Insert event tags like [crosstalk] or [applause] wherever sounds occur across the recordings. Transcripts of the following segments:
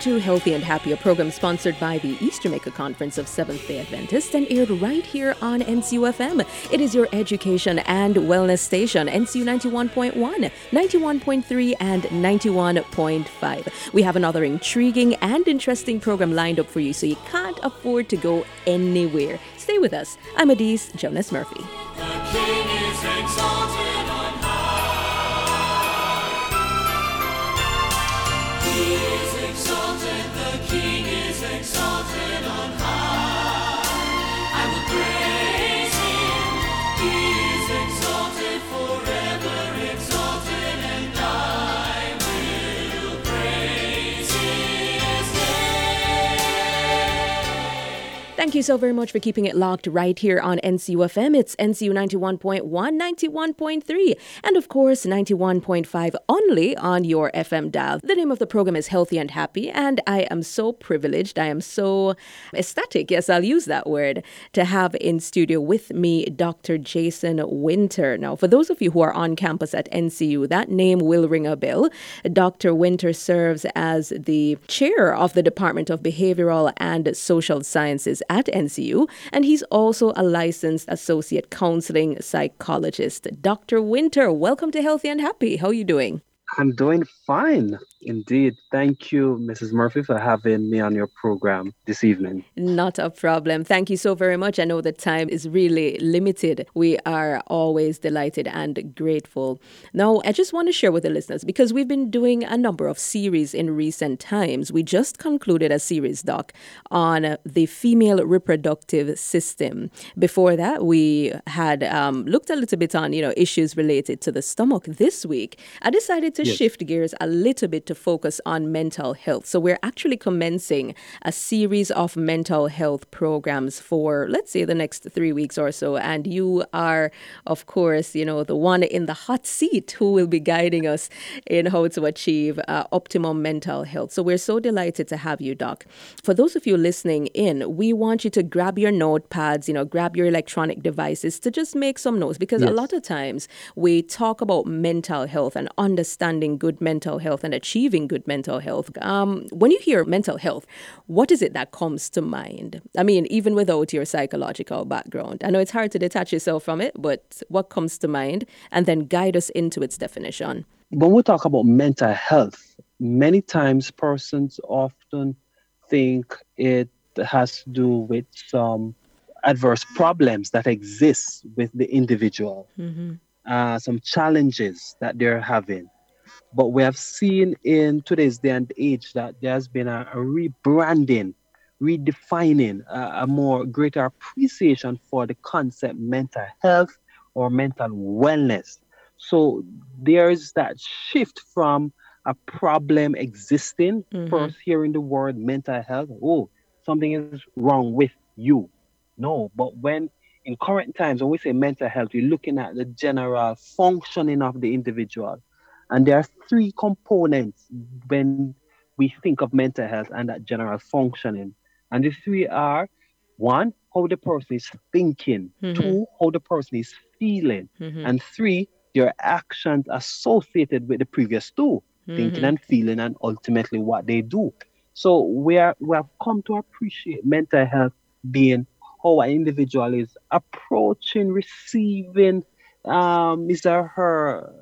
to Healthy and Happy, a program sponsored by the East Jamaica Conference of Seventh day Adventists and aired right here on NCUFM. It is your education and wellness station, NCU 91.1, 91.3, and 91.5. We have another intriguing and interesting program lined up for you, so you can't afford to go anywhere. Stay with us. I'm Adise Jonas Murphy. Thank you so very much for keeping it locked right here on NCUFM. It's NCU 91.1, 91.3, and of course 91.5 only on your FM dial. The name of the program is Healthy and Happy, and I am so privileged, I am so ecstatic, yes, I'll use that word, to have in studio with me Dr. Jason Wynter. Now, for those of you who are on campus at NCU, that name will ring a bell. Dr. Wynter serves as the chair of the Department of Behavioral and Social Sciences at NCU, and he's also a licensed associate counseling psychologist. Dr. Wynter, welcome to Healthy and Happy. How are you doing? I'm doing fine. Indeed. Thank you, Mrs. Murphy, for having me on your program this evening. Not a problem. Thank you so very much. I know the time is really limited. We are always delighted and grateful. Now, I just want to share with the listeners because we've been doing a number of series in recent times. We just concluded a series, Doc, on the female reproductive system. Before that, we had um, looked a little bit on, you know, issues related to the stomach. This week, I decided to yes. shift gears a little bit to focus on mental health. So we're actually commencing a series of mental health programs for, let's say, the next three weeks or so. And you are, of course, you know, the one in the hot seat who will be guiding us in how to achieve uh, optimum mental health. So we're so delighted to have you, Doc. For those of you listening in, we want you to grab your notepads, you know, grab your electronic devices to just make some notes because yes. a lot of times we talk about mental health and understanding good mental health and achieving good mental health. Um, when you hear mental health, what is it that comes to mind? I mean, even without your psychological background, I know it's hard to detach yourself from it, but what comes to mind? And then guide us into its definition. When we talk about mental health, many times persons often think it has to do with some adverse problems that exist with the individual, mm-hmm. uh, some challenges that they're having. But we have seen in today's day and age that there's been a, a rebranding, redefining, a, a more greater appreciation for the concept mental health or mental wellness. So there's that shift from a problem existing, mm-hmm. first hearing the word mental health, oh, something is wrong with you. No, but when in current times, when we say mental health, we're looking at the general functioning of the individual. And there are three components when we think of mental health and that general functioning. And the three are one, how the person is thinking, mm-hmm. two, how the person is feeling, mm-hmm. and three, their actions associated with the previous 2 mm-hmm. thinking and feeling, and ultimately what they do. So we are we have come to appreciate mental health being how an individual is approaching, receiving um, his or her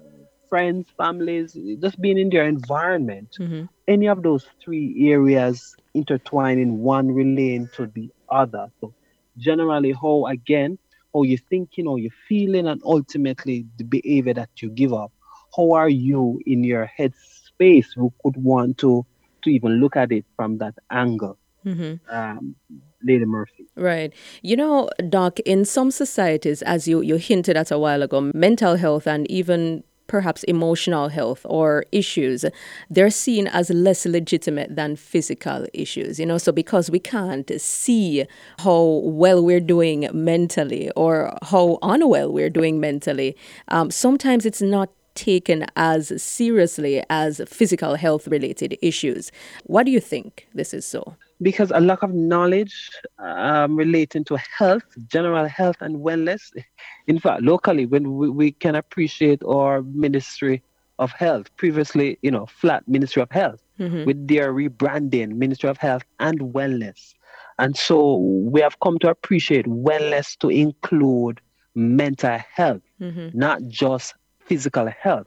friends, families, just being in their environment. Mm-hmm. Any of those three areas intertwine in one relating to the other. So generally how again, how you're thinking, how you're feeling, and ultimately the behavior that you give up. How are you in your head space who could want to to even look at it from that angle? Mm-hmm. Um, Lady Murphy. Right. You know, Doc, in some societies, as you, you hinted at a while ago, mental health and even perhaps emotional health or issues, they're seen as less legitimate than physical issues. You know, so because we can't see how well we're doing mentally or how unwell we're doing mentally, um, sometimes it's not taken as seriously as physical health related issues. What do you think this is so? Because a lack of knowledge um, relating to health, general health and wellness. [laughs] In fact, locally, when we, we, can appreciate our Ministry of Health, previously, you know, flat Ministry of Health. mm-hmm. with their rebranding, Ministry of Health and Wellness. And so we have come to appreciate wellness to include mental health, mm-hmm. not just physical health.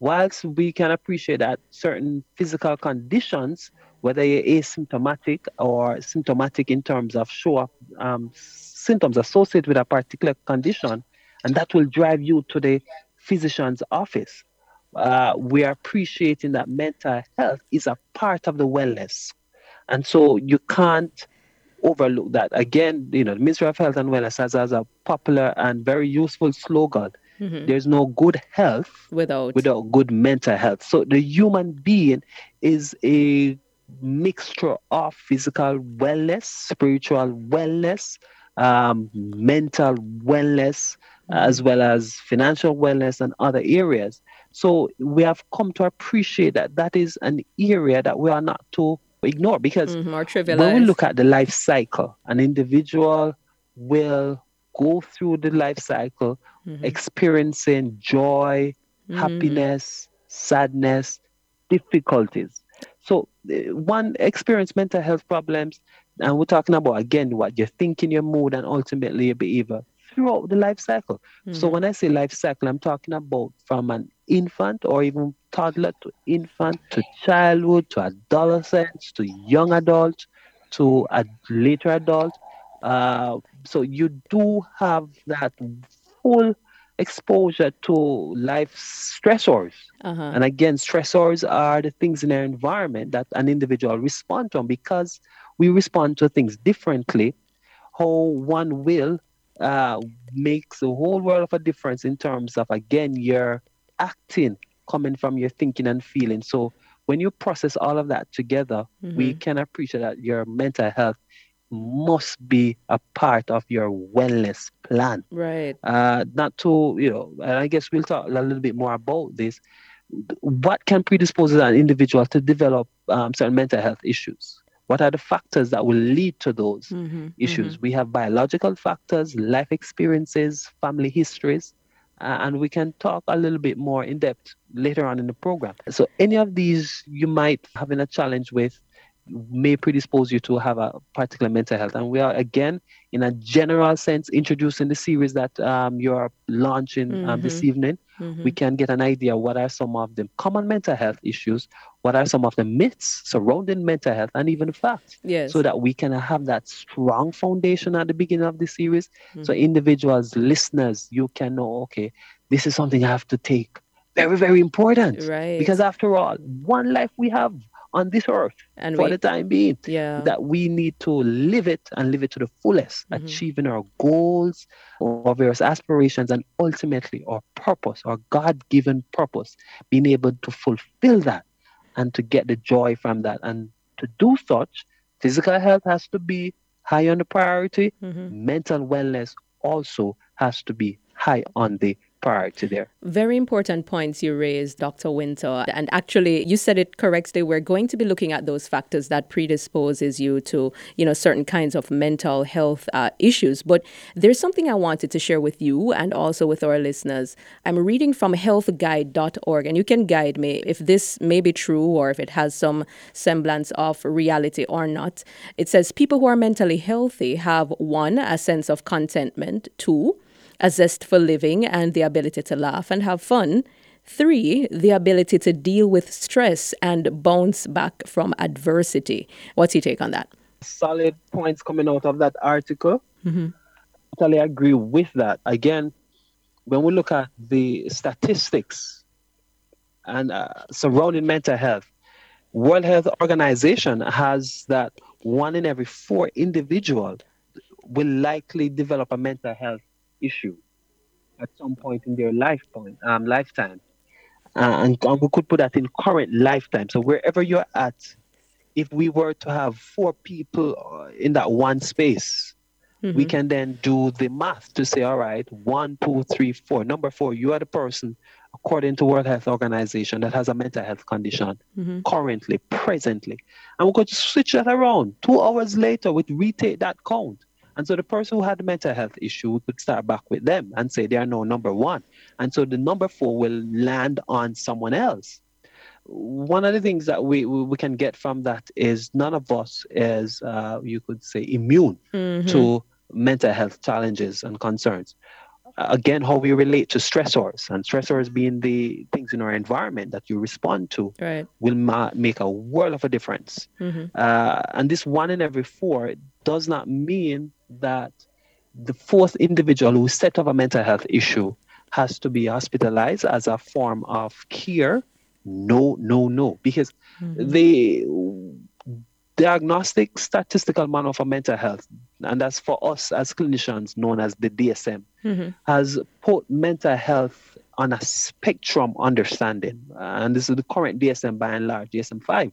Whilst we can appreciate that certain physical conditions, whether you're asymptomatic or symptomatic in terms of show up um, symptoms associated with a particular condition, and that will drive you to the physician's office. Uh, we are appreciating that mental health is a part of the wellness. And so you can't overlook that. Again, you know, the Ministry of Health and Wellness has, has a popular and very useful slogan. Mm-hmm. There's no good health without without good mental health. So the human being is a mixture of physical wellness, spiritual wellness, um, mental wellness, mm-hmm. as well as financial wellness and other areas. So we have come to appreciate that that is an area that we are not to ignore because mm-hmm, when we look at the life cycle, an individual will go through the life cycle mm-hmm. experiencing joy, mm-hmm. happiness, sadness, difficulties. So one experience mental health problems, and we're talking about again what you're thinking, your mood, and ultimately your behavior throughout the life cycle. Mm-hmm. So when I say life cycle, I'm talking about from an infant or even toddler to infant to childhood to adolescence to young adult to a later adult. Uh, so you do have that full exposure to life stressors. Uh-huh. And again, stressors are the things in our environment that an individual respond to because we respond to things differently. How one will uh, makes a whole world of a difference in terms of again your acting coming from your thinking and feeling. So when you process all of that together, mm-hmm. we can appreciate that your mental health must be a part of your wellness plan. Right. Uh, not to, you know, and I guess we'll talk a little bit more about this. What can predispose an individual to develop um, certain mental health issues? What are the factors that will lead to those mm-hmm, issues? Mm-hmm. We have biological factors, life experiences, family histories, uh, and we can talk a little bit more in depth later on in the program. So, any of these you might having a challenge with may predispose you to have a particular mental health. And we are again, in a general sense, introducing the series that um, you are launching mm-hmm. um, this mm-hmm. evening. Mm-hmm. We can get an idea what are some of the common mental health issues, what are some of the myths surrounding mental health, and even facts. Yes. So that we can have that strong foundation at the beginning of the series. Mm-hmm. So individuals, listeners, you can know, okay, this is something I have to take very, very important. Right. Because after all, one life we have on this earth and for we, the time being. Yeah. That we need to live it and live it to the fullest, mm-hmm. achieving our goals, our various aspirations, and ultimately our purpose, our God given purpose, being able to fulfill that and to get the joy from that. And to do such, physical health has to be high on the priority, mm-hmm. mental wellness also has to be high on the there. Very important points you raised, Dr. Wynter. And actually, you said it correctly. We're going to be looking at those factors that predisposes you to, you know, certain kinds of mental health uh, issues. But there's something I wanted to share with you and also with our listeners. I'm reading from healthguide.org, and you can guide me if this may be true or if it has some semblance of reality or not. It says people who are mentally healthy have one, a sense of contentment, two, a zest for living and the ability to laugh and have fun. Three, the ability to deal with stress and bounce back from adversity. What's your take on that? Solid points coming out of that article. Mm-hmm. I totally agree with that. Again, when we look at the statistics and uh, surrounding mental health, World Health Organization has that one in every four individual will likely develop a mental health issue at some point in their lifetime. Um, lifetime. Uh, and, and we could put that in current lifetime. So wherever you're at, if we were to have four people uh, in that one space, mm-hmm. we can then do the math to say, all right, one, two, three, four. Number four, you are the person, according to World Health Organization, that has a mental health condition mm-hmm. currently, presently. And we could switch that around. Two hours later, we retake that count. And so the person who had the mental health issue, we could start back with them and say they are now number one. And so the number four will land on someone else. one of the things that we, we, we can get from that is none of us is, uh, you could say, immune mm-hmm. to mental health challenges and concerns. again, how we relate to stressors, and stressors being the things in our environment that you respond to, right. will ma- make a world of a difference. Mm-hmm. Uh, and this one in every four does not mean that the fourth individual who set up a mental health issue has to be hospitalized as a form of care. No, no, no, because mm-hmm. the diagnostic statistical manual for mental health, and that's for us as clinicians known as the DSM, mm-hmm. has put mental health on a spectrum understanding. And this is the current DSM by and large, DSM 5.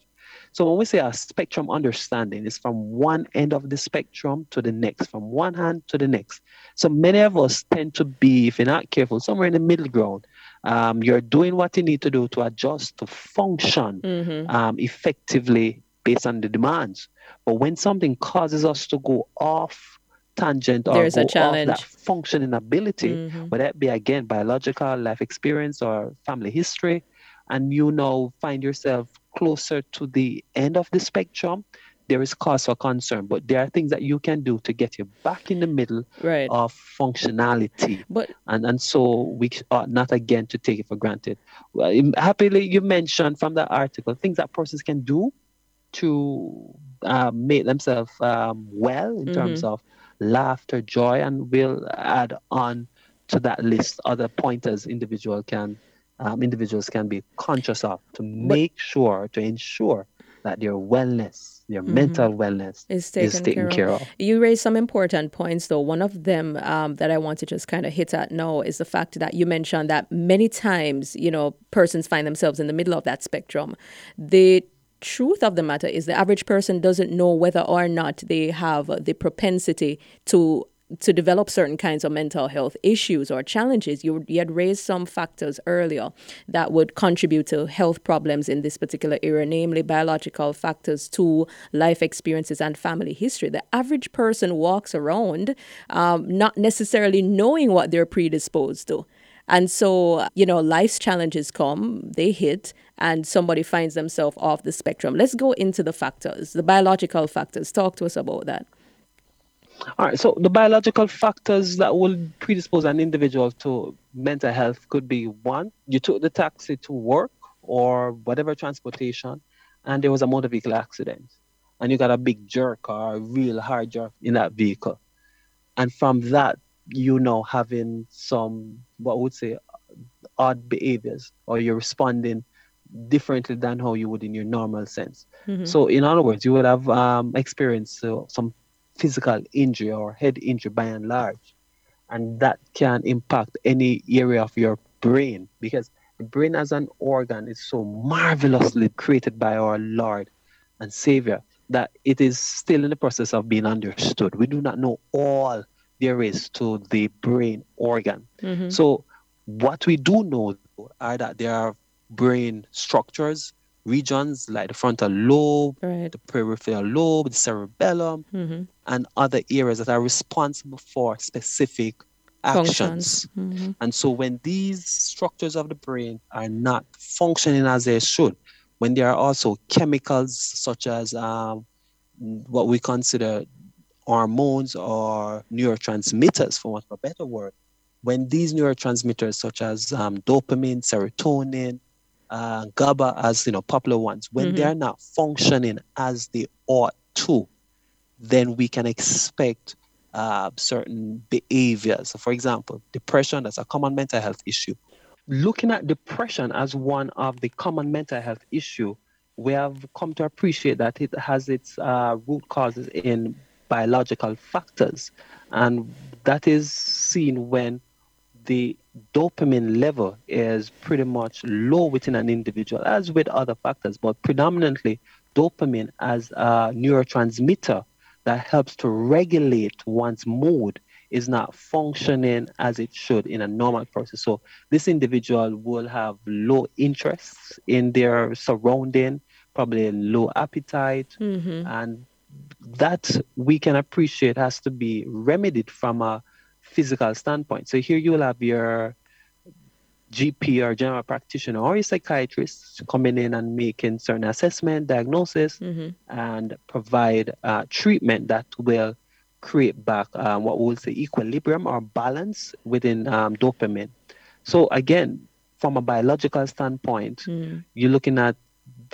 So when we say a spectrum understanding, it's from one end of the spectrum to the next, from one hand to the next. So many of us tend to be, if you're not careful, somewhere in the middle ground. Um, you're doing what you need to do to adjust to function mm-hmm. um, effectively based on the demands. But when something causes us to go off tangent or There's go a challenge. off that functioning ability, mm-hmm. whether it be again biological, life experience, or family history, and you now find yourself closer to the end of the spectrum, there is cause for concern. But there are things that you can do to get you back in the middle right. of functionality. But and and so we ought not again to take it for granted. Well, happily, you mentioned from that article things that persons can do to uh, make themselves um, well in mm-hmm. terms of laughter, joy, and we'll add on to that list other pointers individual can um, individuals can be conscious of to make but, sure, to ensure that their wellness, their mm-hmm. mental wellness is taken, is taken care, of. care, of. You raised some important points, though. One of them um, that I want to just kind of hit at now is the fact that you mentioned that many times, you know, persons find themselves in the middle of that spectrum. The truth of the matter is the average person doesn't know whether or not they have the propensity to to develop certain kinds of mental health issues or challenges. You, you had raised some factors earlier that would contribute to health problems in this particular era, namely biological factors to life experiences and family history. The average person walks around um, not necessarily knowing what they're predisposed to. And so, you know, life's challenges come, they hit, and somebody finds themselves off the spectrum. Let's go into the factors, the biological factors. Talk to us about that. All right. So the biological factors that will predispose an individual to mental health could be one, you took the taxi to work or whatever transportation, and there was a motor vehicle accident, and you got a big jerk or a real hard jerk in that vehicle, and from that you know having some what I would say odd behaviors, or you're responding differently than how you would in your normal sense. Mm-hmm. So, in other words, you would have um, experienced uh, some physical injury or head injury by and large. And that can impact any area of your brain because the brain as an organ is so marvelously created by our Lord and Savior that it is still in the process of being understood. We do not know all there is to the brain organ. Mm-hmm. So, what we do know are that there are brain structures regions like the frontal lobe, right. the peripheral lobe, the cerebellum, mm-hmm. and other areas that are responsible for specific actions. Mm-hmm. And so when these structures of the brain are not functioning as they should, when there are also chemicals such as um, what we consider hormones or neurotransmitters, for want of a better word, when these neurotransmitters such as um, dopamine, serotonin, uh, GABA as you know popular ones, when mm-hmm. they are not functioning as they ought to, then we can expect uh, certain behaviors. So for example, depression, that's a common mental health issue. Looking at depression as one of the common mental health issue, we have come to appreciate that it has its uh, root causes in biological factors, and that is seen when the dopamine level is pretty much low within an individual, as with other factors, but predominantly dopamine as a neurotransmitter that helps to regulate one's mood is not functioning as it should in a normal process. So this individual will have low interest in their surrounding, probably low appetite, mm-hmm. and that we can appreciate has to be remedied from a physical standpoint. So here you will have your GP or general practitioner or a psychiatrist coming in and making certain assessment, diagnosis, mm-hmm. and provide uh, treatment that will create back um, what we'll say equilibrium or balance within um, dopamine. So again, from a biological standpoint, mm. you're looking at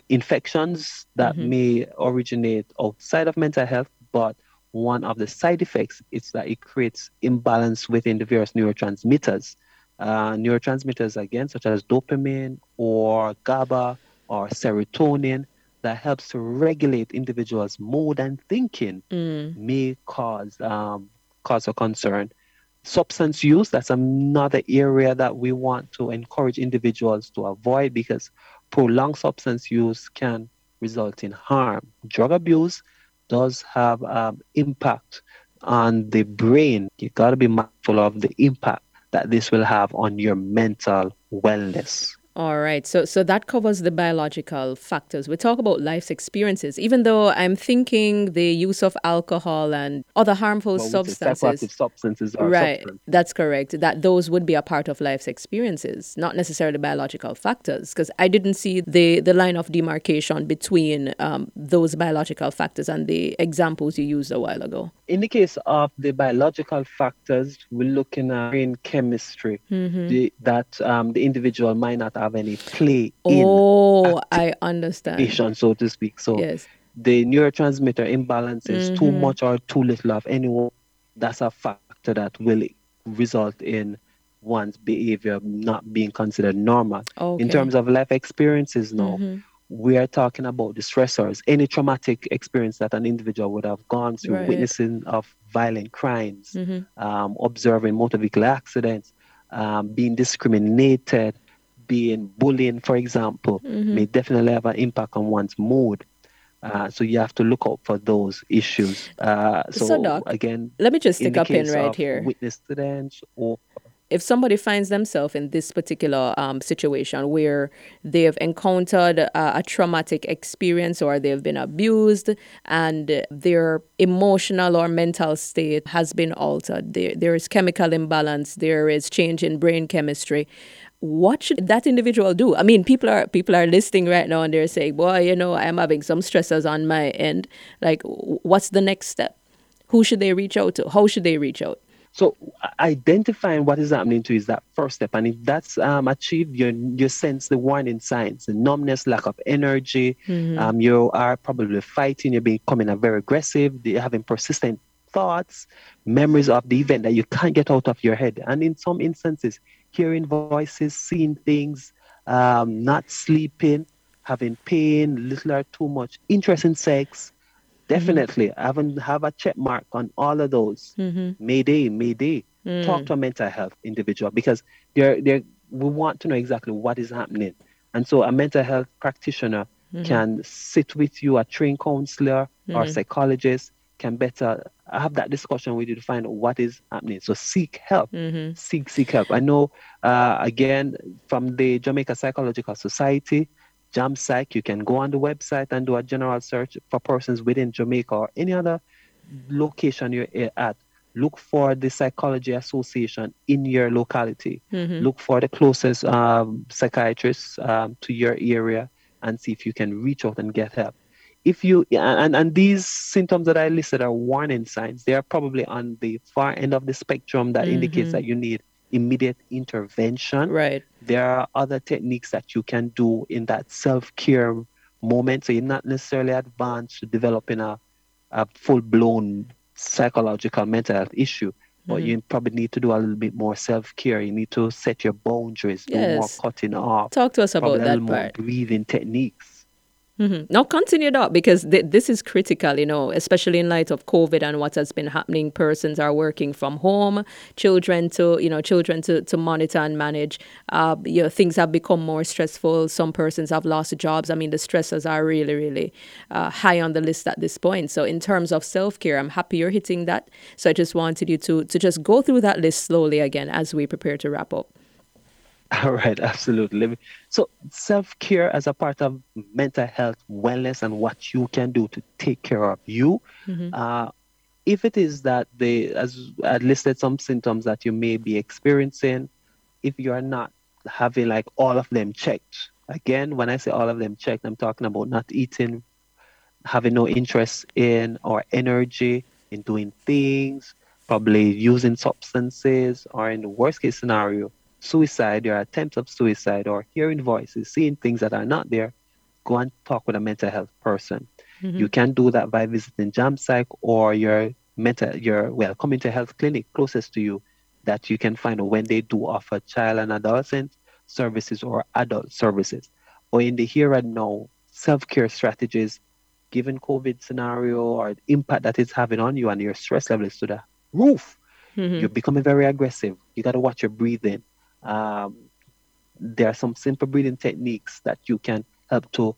infections that mm-hmm. may originate outside of mental health, but one of the side effects is that it creates imbalance within the various neurotransmitters. Uh, neurotransmitters again, such as dopamine or GABA or serotonin, that helps to regulate individuals' mood and thinking mm. may cause um, cause a concern. Substance use, that's another area that we want to encourage individuals to avoid because prolonged substance use can result in harm. Drug abuse does have um, impact on the brain. You got to be mindful of the impact that this will have on your mental wellness. All right. So so that covers the biological factors. We talk about life's experiences. Even though I'm thinking the use of alcohol and other harmful well, substances. substances right. Substance. That's correct. That those would be a part of life's experiences, not necessarily biological factors. Because I didn't see the the line of demarcation between um, those biological factors and the examples you used a while ago. In the case of the biological factors, we're looking at brain chemistry mm-hmm. the, that um, the individual might not have any play oh, I understand. so to speak. So yes. the neurotransmitter imbalance is mm-hmm. too much or too little of anyone. That's a factor that will result in one's behavior not being considered normal. Okay. In terms of life experiences now, mm-hmm. we are talking about the stressors, any traumatic experience that an individual would have gone through, right. witnessing of violent crimes, mm-hmm. um, observing motor vehicle accidents, um, being discriminated, being bullying, for example, mm-hmm. may definitely have an impact on one's mood. Uh, so you have to look out for those issues. Uh, so, so Doc, again, let me just stick up in right here. Witness incidents or if somebody finds themselves in this particular um, situation where they've encountered a, a, traumatic experience or they've been abused and their emotional or mental state has been altered, there, there is chemical imbalance, there is change in brain chemistry what should that individual do? I mean, people are people are listening right now and they're saying, "Boy, you know, I'm having some stresses on my end. Like, what's the next step? Who should they reach out to? How should they reach out?" So identifying what is happening to you is that first step, and if that's um, achieved, you you sense the warning signs: the numbness, lack of energy. Mm-hmm. Um, you are probably fighting. You're becoming a very aggressive. You're having persistent thoughts, memories of the event that you can't get out of your head, and in some instances, hearing voices, seeing things, um, not sleeping, having pain, little or too much, interest in sex. Definitely, mm-hmm. having have a check mark on all of those. Mm-hmm. Mayday, mayday. Mm. Talk to a mental health individual because they're, they're, we want to know exactly what is happening. And so a mental health practitioner mm-hmm. can sit with you, a trained counselor or mm-hmm. psychologist can better have that discussion with you to find out what is happening. So seek help. Mm-hmm. Seek seek help. I know uh, again from the Jamaica Psychological Society, JAMPSych, you can go on the website and do a general search for persons within Jamaica or any other location you're at. Look for the Psychology Association in your locality. Mm-hmm. Look for the closest um, psychiatrist um, to your area and see if you can reach out and get help if you and and these symptoms that I listed are warning signs. They are probably on the far end of the spectrum that mm-hmm. indicates that you need immediate intervention. Right. There are other techniques that you can do in that self-care moment. So you're not necessarily advanced to developing a, a full-blown psychological mental health issue. But mm-hmm. you probably need to do a little bit more self care. You need to set your boundaries, yes. do more cutting off. Talk to us about that part. breathing techniques Mm-hmm. Now continue that because th- this is critical, you know, especially in light of COVID and what has been happening. Persons are working from home, children to, you know, children to, to monitor and manage. Uh, you know, things have become more stressful. Some persons have lost jobs. I mean, the stressors are really, really uh, high on the list at this point. So in terms of self care, I'm happy you're hitting that. So I just wanted you to to just go through that list slowly again as we prepare to wrap up. [laughs] All right, absolutely. So, self care as a part of mental health, wellness, and what you can do to take care of you. Mm-hmm. Uh, if it is that they, as I listed some symptoms that you may be experiencing, if you are not having like all of them checked. Again, when I say all of them checked, I'm talking about not eating, having no interest in or energy in doing things, probably using substances, or in the worst case scenario, suicide or attempts of suicide, or hearing voices, seeing things that are not there. Go and talk with a mental health person. Mm-hmm. You can do that by visiting JAMPSY or your mental, your well, community health clinic closest to you that you can find when they do offer child and adolescent services or adult services. Or in the here and now, self-care strategies, given COVID scenario or impact that it's having on you and your stress levels to the roof. Mm-hmm. You're becoming very aggressive. You got to watch your breathing. Um, there are some simple breathing techniques that you can help to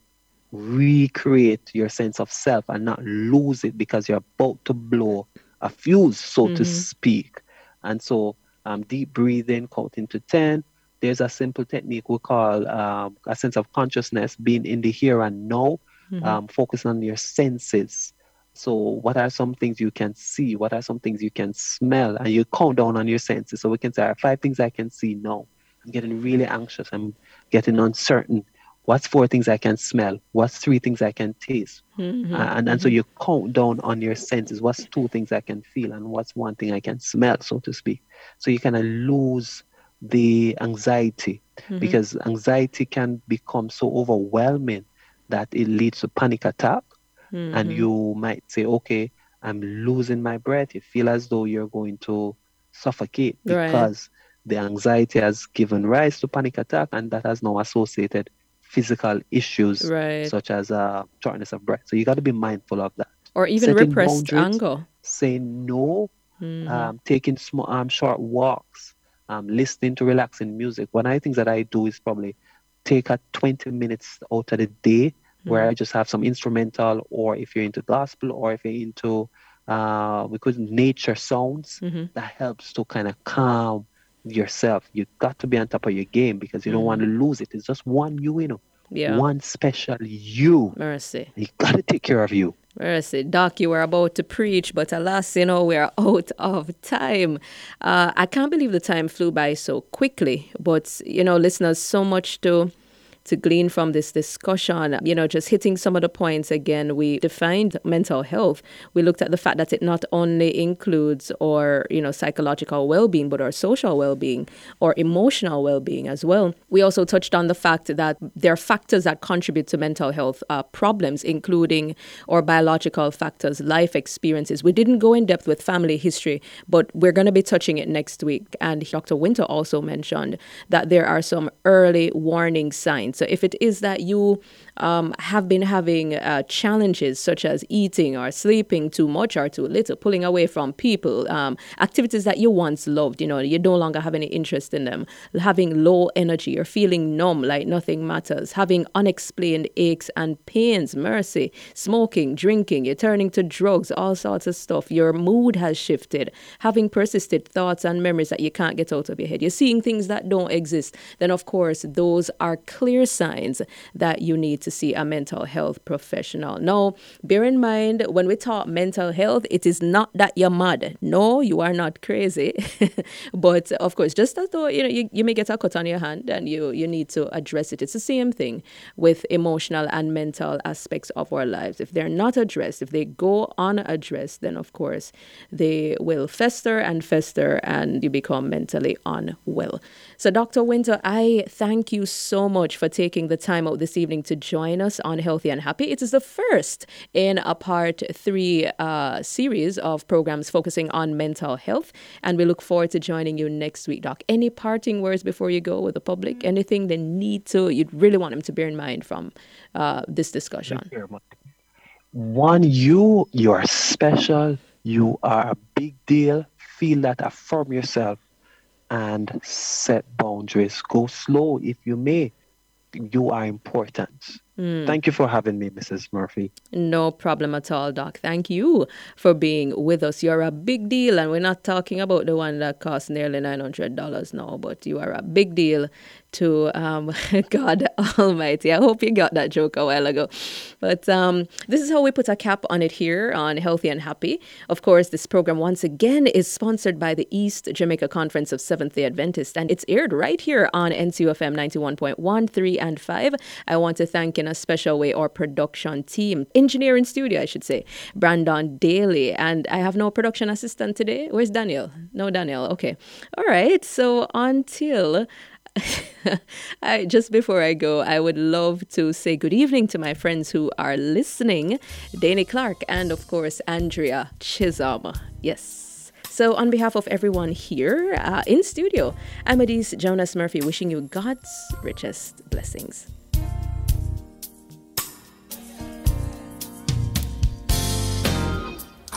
recreate your sense of self and not lose it because you're about to blow a fuse, so mm-hmm. to speak. And so, um, deep breathing, counting to 10. There's a simple technique we call um, a sense of consciousness, being in the here and now, mm-hmm. um, focus on your senses. So, what are some things you can see? What are some things you can smell? And you count down on your senses. So, we can say, five things I can see now. I'm getting really anxious. I'm getting uncertain what's four things I can smell? What's three things I can taste? Mm-hmm. Uh, and, and so mm-hmm. you count down on your senses. What's two things I can feel? And what's one thing I can smell, so to speak? So you kind of lose the anxiety mm-hmm. because anxiety can become so overwhelming that it leads to panic attack. Mm-hmm. And you might say, okay, I'm losing my breath. You feel as though you're going to suffocate because right. the anxiety has given rise to panic attack and that has now associated physical issues right. such as uh, shortness of breath. So you got to be mindful of that. Or even Setting repressed anger. Saying no, mm-hmm. um, taking small, um, short walks, um, listening to relaxing music. One of the things that I do is probably take a 20 minutes out of the day mm-hmm. where I just have some instrumental, or if you're into gospel, or if you're into uh, we could nature sounds, mm-hmm. that helps to kind of calm yourself. You got to be on top of your game because you don't want to mm-hmm. lose it. It's just one you, you know. Yeah. One special you. Mercy. You got to take care of you. Mercy. Doc, you were about to preach, but alas, you know, we're out of time. Uh, I can't believe the time flew by so quickly, but, you know, listeners, so much to to glean from this discussion. You know, just hitting some of the points again, we defined mental health. We looked at the fact that it not only includes our, you know, psychological well being, but our social well being or emotional well being as well. We also touched on the fact that there are factors that contribute to mental health uh, problems, including our biological factors, life experiences. We didn't go in depth with family history, but we're going to be touching it next week. And Dr. Wynter also mentioned that there are some early warning signs so if it is that you um, have been having uh, challenges such as eating or sleeping too much or too little, pulling away from people, um, activities that you once loved, you know, you no longer have any interest in them, having low energy or feeling numb like nothing matters, having unexplained aches and pains, mercy, smoking, drinking, you're turning to drugs, all sorts of stuff. Your mood has shifted, having persisted thoughts and memories that you can't get out of your head. You're seeing things that don't exist. Then, of course, those are clear signs that you need to see a mental health professional. Now, bear in mind when we talk mental health, it is not that you're mad. No, you are not crazy. [laughs] but of course, just as though you know you, you may get a cut on your hand and you you need to address it. It's the same thing with emotional and mental aspects of our lives. If they're not addressed, if they go unaddressed, then of course they will fester and fester and you become mentally unwell. So Dr. Wynter, I thank you so much for taking the time out this evening to join us on Healthy and Happy. It is the first in a part three uh, series of programs focusing on mental health. And we look forward to joining you next week, Doc. Any parting words before you go with the public? Anything they need to, you'd really want them to bear in mind from uh, this discussion? One, you, you are special. You are a big deal. Feel that, affirm yourself and set boundaries. Go slow if you may. You are important. Mm. Thank you for having me, Mrs. Murphy. No problem at all, Doc. Thank you for being with us. You're a big deal, and we're not talking about the one that costs nearly $900 now, but you are a big deal to um, [laughs] God Almighty. I hope you got that joke a while ago. But um, this is how we put a cap on it here on Healthy and Happy. Of course, this program once again is sponsored by the East Jamaica Conference of Seventh day Adventists, and it's aired right here on NCUFM 91.1, 3, and 5. I want to thank in a special way our production team, engineer in studio, I should say, Brandon Daly. And I have no production assistant today. Where's Daniel? No, Daniel. Okay. All right. So until [laughs] I, just before I go, I would love to say good evening to my friends who are listening Danny Clark and, of course, Andrea Chisholm. Yes. So, on behalf of everyone here uh, in studio, I'm Adise Jonas Murphy wishing you God's richest blessings.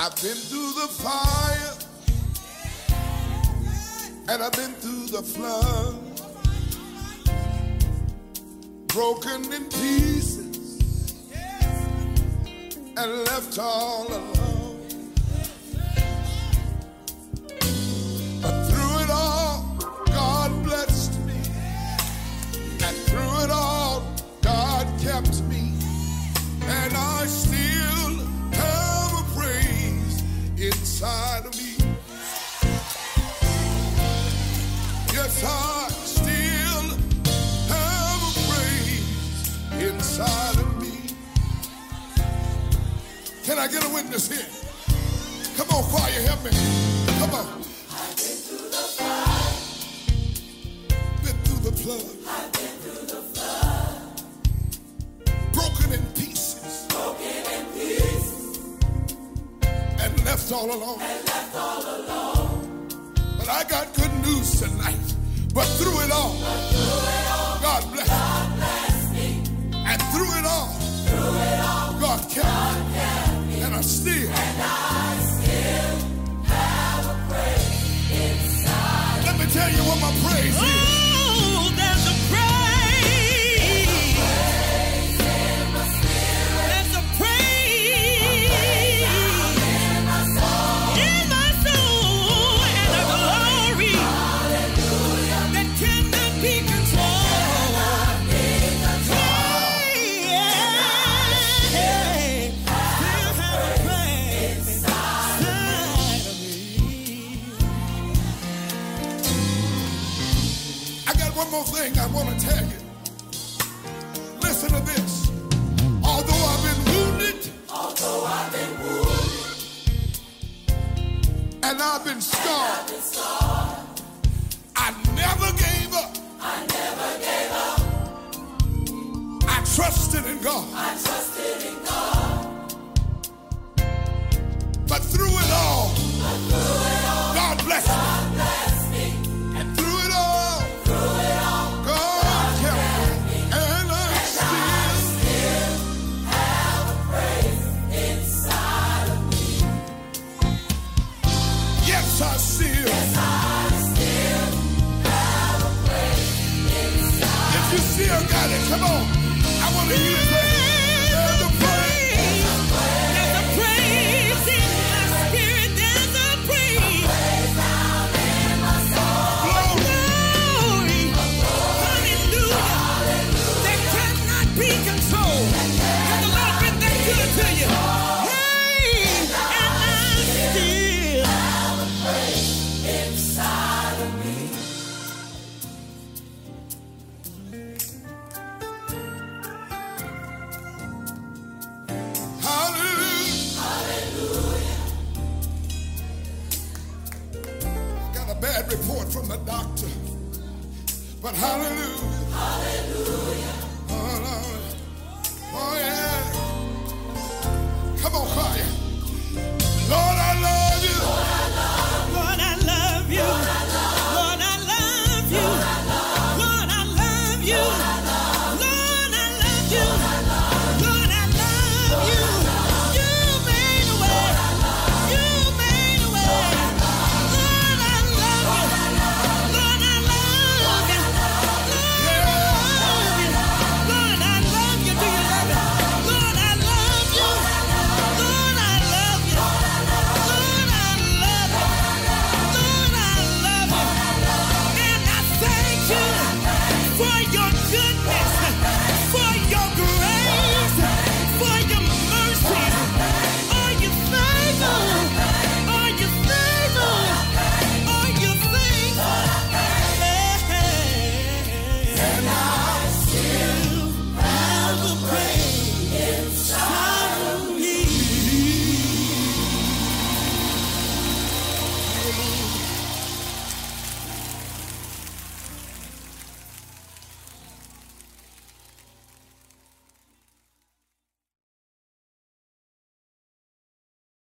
I've been through the fire and I've been through the flood broken in pieces and left all alone. Can I get a witness here? Come on, choir, help me. Come on. I've been through the flood. Been through the flood. I've been through the flood. Broken in pieces. Broken in pieces. And left all alone. And left all alone. But I got good news tonight. But through it all, want to tell you. Listen to this. Although I've been wounded, although I've been wounded, and I've been scarred, I've been scarred I never gave up. I never gave up. I trusted in God. I trusted